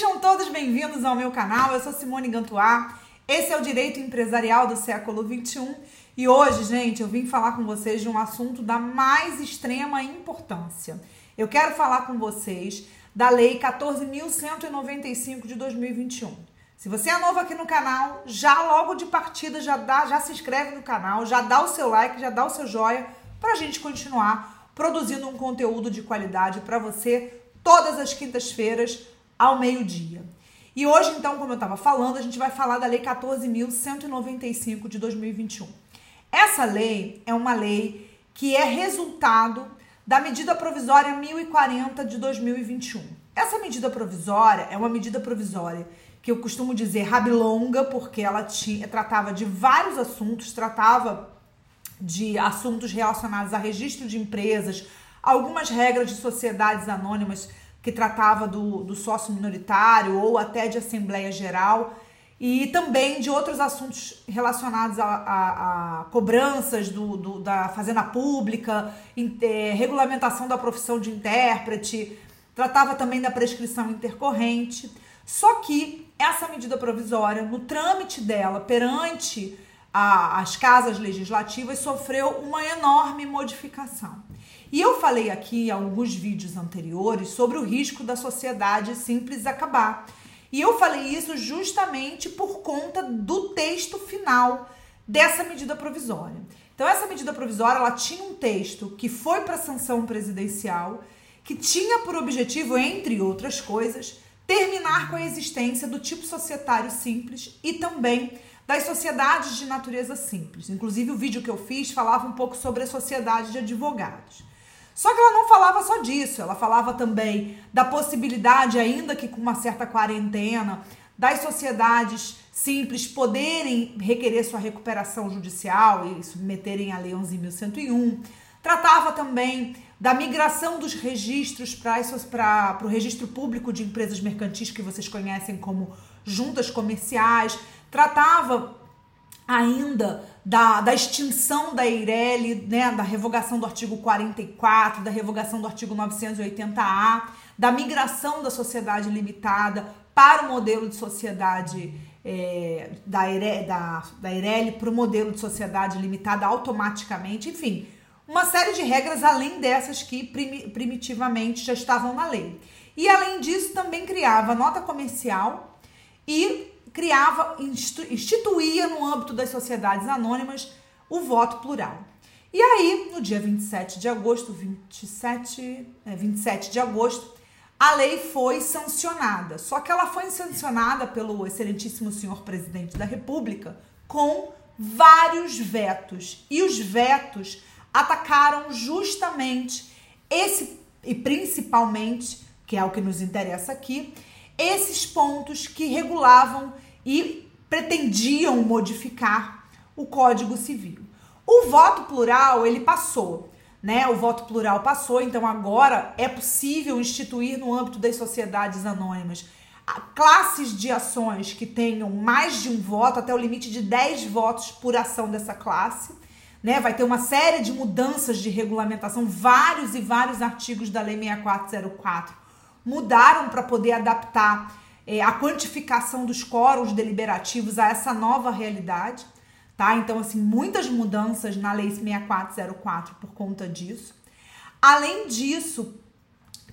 Sejam todos bem-vindos ao meu canal. Eu sou Simone Gantuá. Esse é o Direito Empresarial do século 21 e hoje, gente, eu vim falar com vocês de um assunto da mais extrema importância. Eu quero falar com vocês da Lei 14.195 de 2021. Se você é novo aqui no canal, já logo de partida já dá, já se inscreve no canal, já dá o seu like, já dá o seu joia para a gente continuar produzindo um conteúdo de qualidade para você todas as quintas-feiras ao meio-dia. E hoje, então, como eu estava falando, a gente vai falar da Lei 14.195 de 2021. Essa lei é uma lei que é resultado da medida provisória 1040 de 2021. Essa medida provisória é uma medida provisória que eu costumo dizer rabilonga, porque ela tinha, tratava de vários assuntos, tratava de assuntos relacionados a registro de empresas, algumas regras de sociedades anônimas que tratava do, do sócio minoritário ou até de Assembleia Geral, e também de outros assuntos relacionados a, a, a cobranças do, do, da fazenda pública, é, regulamentação da profissão de intérprete, tratava também da prescrição intercorrente. Só que essa medida provisória, no trâmite dela perante a, as casas legislativas, sofreu uma enorme modificação. E eu falei aqui em alguns vídeos anteriores sobre o risco da sociedade simples acabar. E eu falei isso justamente por conta do texto final dessa medida provisória. Então essa medida provisória, ela tinha um texto que foi para sanção presidencial, que tinha por objetivo, entre outras coisas, terminar com a existência do tipo societário simples e também das sociedades de natureza simples. Inclusive o vídeo que eu fiz falava um pouco sobre a sociedade de advogados. Só que ela não falava só disso, ela falava também da possibilidade, ainda que com uma certa quarentena, das sociedades simples poderem requerer sua recuperação judicial e submeterem à Lei 11.101. Tratava também da migração dos registros para o registro público de empresas mercantis, que vocês conhecem como juntas comerciais. Tratava ainda da, da extinção da Eireli, né, da revogação do artigo 44, da revogação do artigo 980A, da migração da sociedade limitada para o modelo de sociedade é, da, da, da Eireli para o modelo de sociedade limitada automaticamente, enfim, uma série de regras além dessas que primitivamente já estavam na lei. E além disso, também criava nota comercial e criava, instituía no âmbito das sociedades anônimas o voto plural. E aí, no dia 27 de agosto, 27, é, 27 de agosto, a lei foi sancionada. Só que ela foi sancionada pelo excelentíssimo senhor presidente da República com vários vetos. E os vetos atacaram justamente esse e principalmente, que é o que nos interessa aqui, esses pontos que regulavam e pretendiam modificar o Código Civil. O voto plural, ele passou, né? O voto plural passou, então agora é possível instituir no âmbito das sociedades anônimas classes de ações que tenham mais de um voto, até o limite de 10 votos por ação dessa classe. Né? Vai ter uma série de mudanças de regulamentação, vários e vários artigos da Lei 6404 mudaram para poder adaptar é, a quantificação dos quóruns deliberativos a essa nova realidade, tá? Então, assim, muitas mudanças na Lei 6404 por conta disso. Além disso,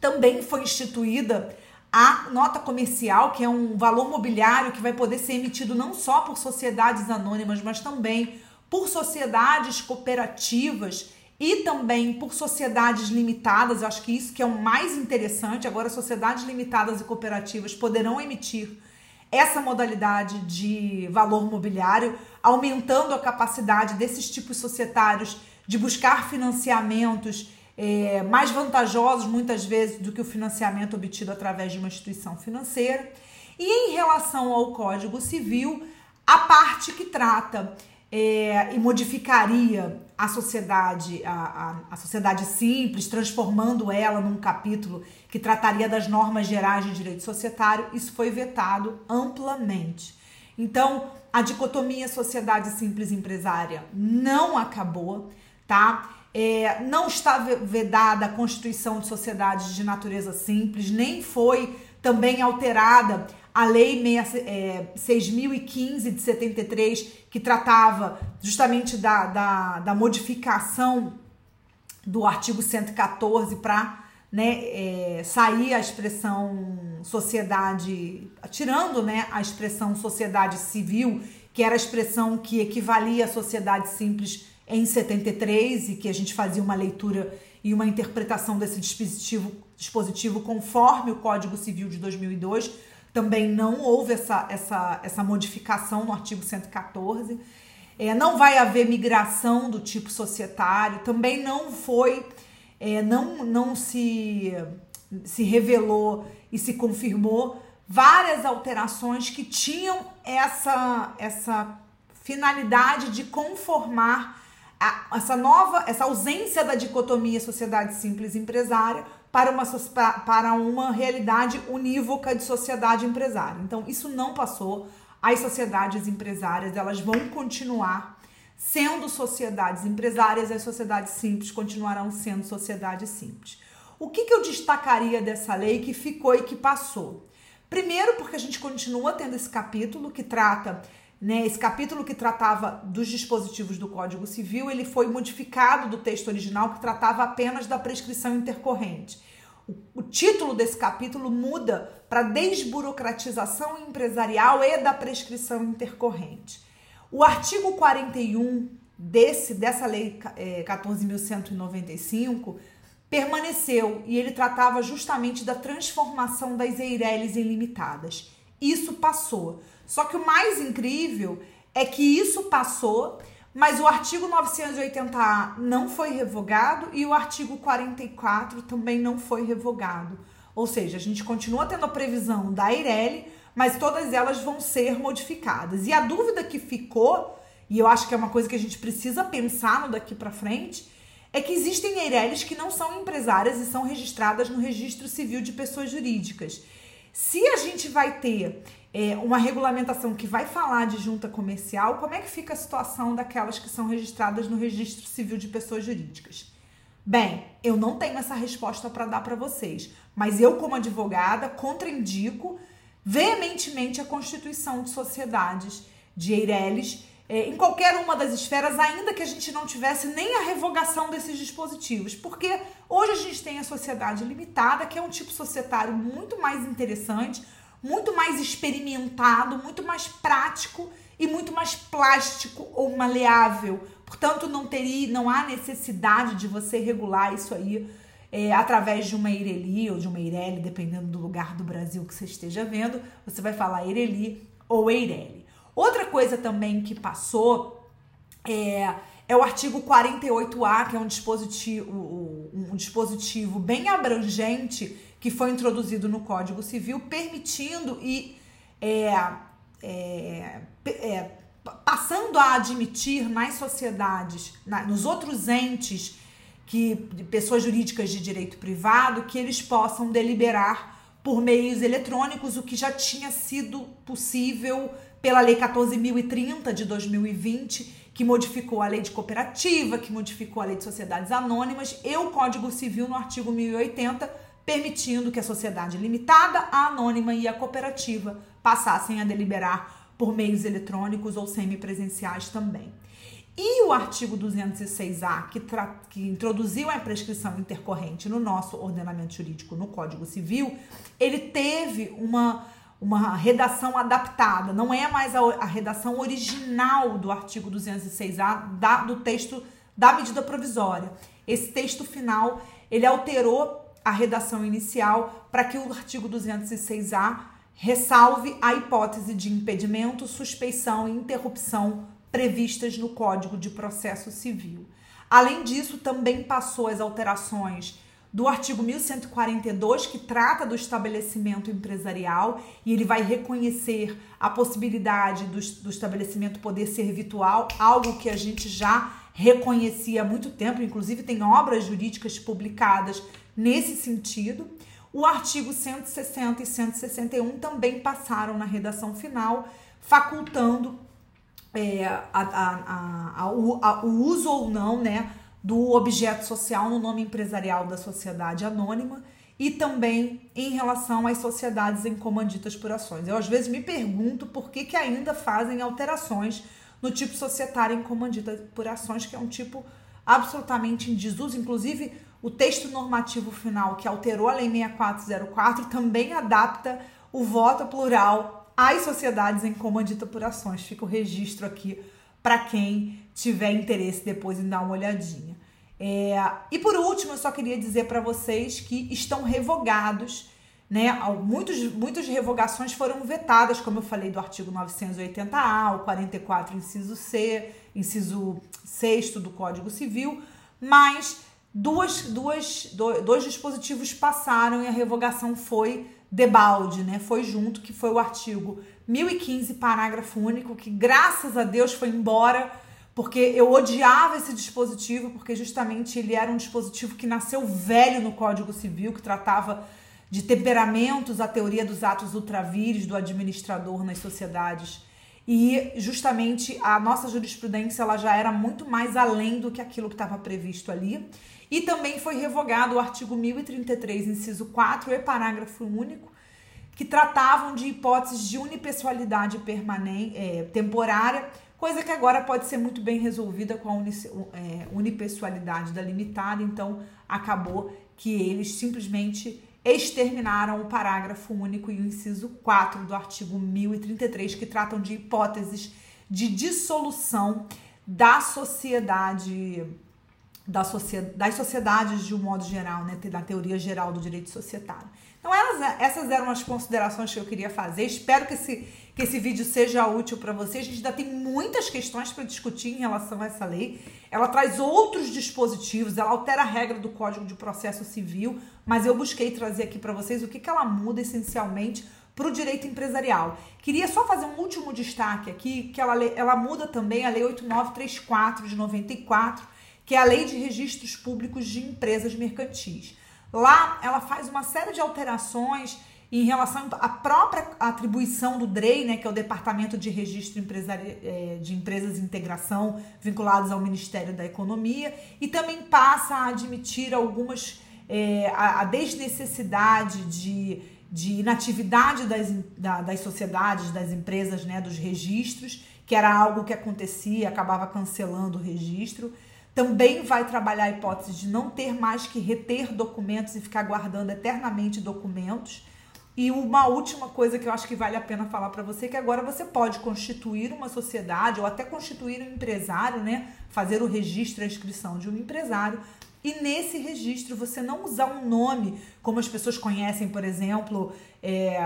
também foi instituída a nota comercial, que é um valor mobiliário que vai poder ser emitido não só por sociedades anônimas, mas também por sociedades cooperativas e também por sociedades limitadas, eu acho que isso que é o mais interessante. Agora, sociedades limitadas e cooperativas poderão emitir essa modalidade de valor mobiliário, aumentando a capacidade desses tipos societários de buscar financiamentos é, mais vantajosos, muitas vezes, do que o financiamento obtido através de uma instituição financeira. E em relação ao Código Civil, a parte que trata é, e modificaria a sociedade, a, a, a, sociedade simples, transformando ela num capítulo que trataria das normas gerais de direito societário, isso foi vetado amplamente. Então, a dicotomia sociedade simples empresária não acabou, tá? É, não está vedada a constituição de sociedades de natureza simples, nem foi também alterada a Lei 6.015 é, de 73, que tratava justamente da, da, da modificação do artigo 114 para né, é, sair a expressão sociedade, tirando né, a expressão sociedade civil, que era a expressão que equivalia à sociedade simples em 73 e que a gente fazia uma leitura e uma interpretação desse dispositivo, dispositivo conforme o Código Civil de 2002. Também não houve essa, essa, essa modificação no artigo 114. É, não vai haver migração do tipo societário, também não foi é, não, não se, se revelou e se confirmou várias alterações que tinham essa, essa finalidade de conformar a, essa nova, essa ausência da dicotomia sociedade simples empresária para uma, para uma realidade unívoca de sociedade empresária. Então, isso não passou. As sociedades empresárias elas vão continuar Sendo sociedades empresárias, as sociedades simples continuarão sendo sociedades simples. O que, que eu destacaria dessa lei que ficou e que passou? Primeiro, porque a gente continua tendo esse capítulo que trata, né, esse capítulo que tratava dos dispositivos do Código Civil, ele foi modificado do texto original que tratava apenas da prescrição intercorrente. O, o título desse capítulo muda para desburocratização empresarial e da prescrição intercorrente. O artigo 41 desse, dessa lei é, 14.195 permaneceu e ele tratava justamente da transformação das EIRELIs em limitadas. Isso passou. Só que o mais incrível é que isso passou, mas o artigo 980A não foi revogado e o artigo 44 também não foi revogado. Ou seja, a gente continua tendo a previsão da EIRELI, mas todas elas vão ser modificadas. E a dúvida que ficou, e eu acho que é uma coisa que a gente precisa pensar no daqui para frente, é que existem Eireles que não são empresárias e são registradas no registro civil de pessoas jurídicas. Se a gente vai ter é, uma regulamentação que vai falar de junta comercial, como é que fica a situação daquelas que são registradas no registro civil de pessoas jurídicas? Bem, eu não tenho essa resposta para dar para vocês, mas eu, como advogada, contraindico veementemente a constituição de sociedades de Eireles é, em qualquer uma das esferas, ainda que a gente não tivesse nem a revogação desses dispositivos, porque hoje a gente tem a sociedade limitada, que é um tipo societário muito mais interessante, muito mais experimentado, muito mais prático e muito mais plástico ou maleável. Portanto, não teria, não há necessidade de você regular isso aí é, através de uma Ireli ou de uma Eireli, dependendo do lugar do Brasil que você esteja vendo, você vai falar Ireli ou Eireli. Outra coisa também que passou é, é o artigo 48A, que é um dispositivo, um dispositivo bem abrangente que foi introduzido no Código Civil, permitindo e é, é, é, passando a admitir nas sociedades, na, nos outros entes que pessoas jurídicas de direito privado que eles possam deliberar por meios eletrônicos, o que já tinha sido possível pela Lei 14.030 de 2020, que modificou a lei de cooperativa, que modificou a lei de sociedades anônimas e o Código Civil no artigo 1080, permitindo que a sociedade limitada, a anônima e a cooperativa passassem a deliberar por meios eletrônicos ou semipresenciais também. E o artigo 206A, que, que introduziu a prescrição intercorrente no nosso ordenamento jurídico, no Código Civil, ele teve uma, uma redação adaptada, não é mais a, a redação original do artigo 206A da, do texto da medida provisória. Esse texto final, ele alterou a redação inicial para que o artigo 206A ressalve a hipótese de impedimento, suspeição e interrupção previstas no Código de Processo Civil. Além disso, também passou as alterações do artigo 1142, que trata do estabelecimento empresarial, e ele vai reconhecer a possibilidade do, do estabelecimento poder ser virtual, algo que a gente já reconhecia há muito tempo, inclusive tem obras jurídicas publicadas nesse sentido. O artigo 160 e 161 também passaram na redação final, facultando é, a, a, a, o, o uso ou não né, do objeto social no nome empresarial da sociedade anônima e também em relação às sociedades em comanditas por ações. Eu às vezes me pergunto por que, que ainda fazem alterações no tipo societário em comandita por ações, que é um tipo absolutamente em desuso. Inclusive, o texto normativo final que alterou a Lei 6404 também adapta o voto plural às sociedades em comandita por ações. Fica o registro aqui para quem tiver interesse depois em dar uma olhadinha. É, e por último, eu só queria dizer para vocês que estão revogados, né? Muitos, muitas revogações foram vetadas, como eu falei, do artigo 980A, o 44, inciso C, inciso 6 do Código Civil, mas duas, duas, dois dispositivos passaram e a revogação foi debalde, né? Foi junto, que foi o artigo 1015, parágrafo único, que graças a Deus foi embora porque eu odiava esse dispositivo, porque justamente ele era um dispositivo que nasceu velho no Código Civil, que tratava de temperamentos, a teoria dos atos ultravírios do administrador nas sociedades. E justamente a nossa jurisprudência ela já era muito mais além do que aquilo que estava previsto ali. E também foi revogado o artigo 1033, inciso 4 e parágrafo único, que tratavam de hipóteses de unipessoalidade permanente, é, temporária coisa que agora pode ser muito bem resolvida com a é, unipessoalidade da limitada, então acabou que eles simplesmente exterminaram o parágrafo único e o inciso 4 do artigo 1033, que tratam de hipóteses de dissolução da sociedade, da das sociedades de um modo geral, né, da teoria geral do direito societário. Então, elas, essas eram as considerações que eu queria fazer. Espero que esse, que esse vídeo seja útil para vocês. A gente ainda tem muitas questões para discutir em relação a essa lei. Ela traz outros dispositivos, ela altera a regra do Código de Processo Civil, mas eu busquei trazer aqui para vocês o que, que ela muda essencialmente para o direito empresarial. Queria só fazer um último destaque aqui, que ela, ela muda também a Lei 8934 de 94, que é a Lei de Registros Públicos de Empresas Mercantis. Lá ela faz uma série de alterações em relação à própria atribuição do DREI, né, que é o Departamento de Registro é, de Empresas de Integração, vinculados ao Ministério da Economia, e também passa a admitir algumas é, a, a, desnecessidade de, de inatividade das, da, das sociedades, das empresas, né, dos registros, que era algo que acontecia, acabava cancelando o registro. Também vai trabalhar a hipótese de não ter mais que reter documentos e ficar guardando eternamente documentos. E uma última coisa que eu acho que vale a pena falar para você que agora você pode constituir uma sociedade ou até constituir um empresário, né? Fazer o registro a inscrição de um empresário. E nesse registro você não usar um nome como as pessoas conhecem, por exemplo, é,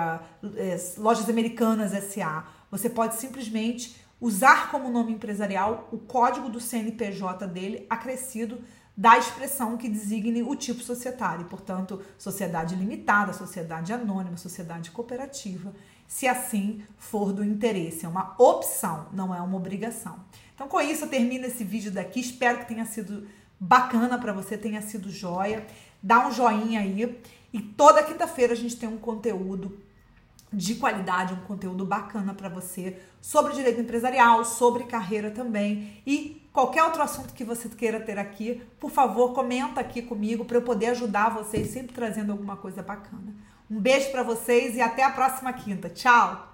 é, lojas americanas SA. Você pode simplesmente usar como nome empresarial o código do CNPJ dele acrescido da expressão que designe o tipo societário, portanto, sociedade limitada, sociedade anônima, sociedade cooperativa, se assim for do interesse. É uma opção, não é uma obrigação. Então, com isso, eu termino esse vídeo daqui. Espero que tenha sido bacana para você, tenha sido joia. Dá um joinha aí. E toda quinta-feira a gente tem um conteúdo de qualidade, um conteúdo bacana para você sobre direito empresarial, sobre carreira também e qualquer outro assunto que você queira ter aqui, por favor, comenta aqui comigo para eu poder ajudar vocês sempre trazendo alguma coisa bacana. Um beijo para vocês e até a próxima quinta. Tchau.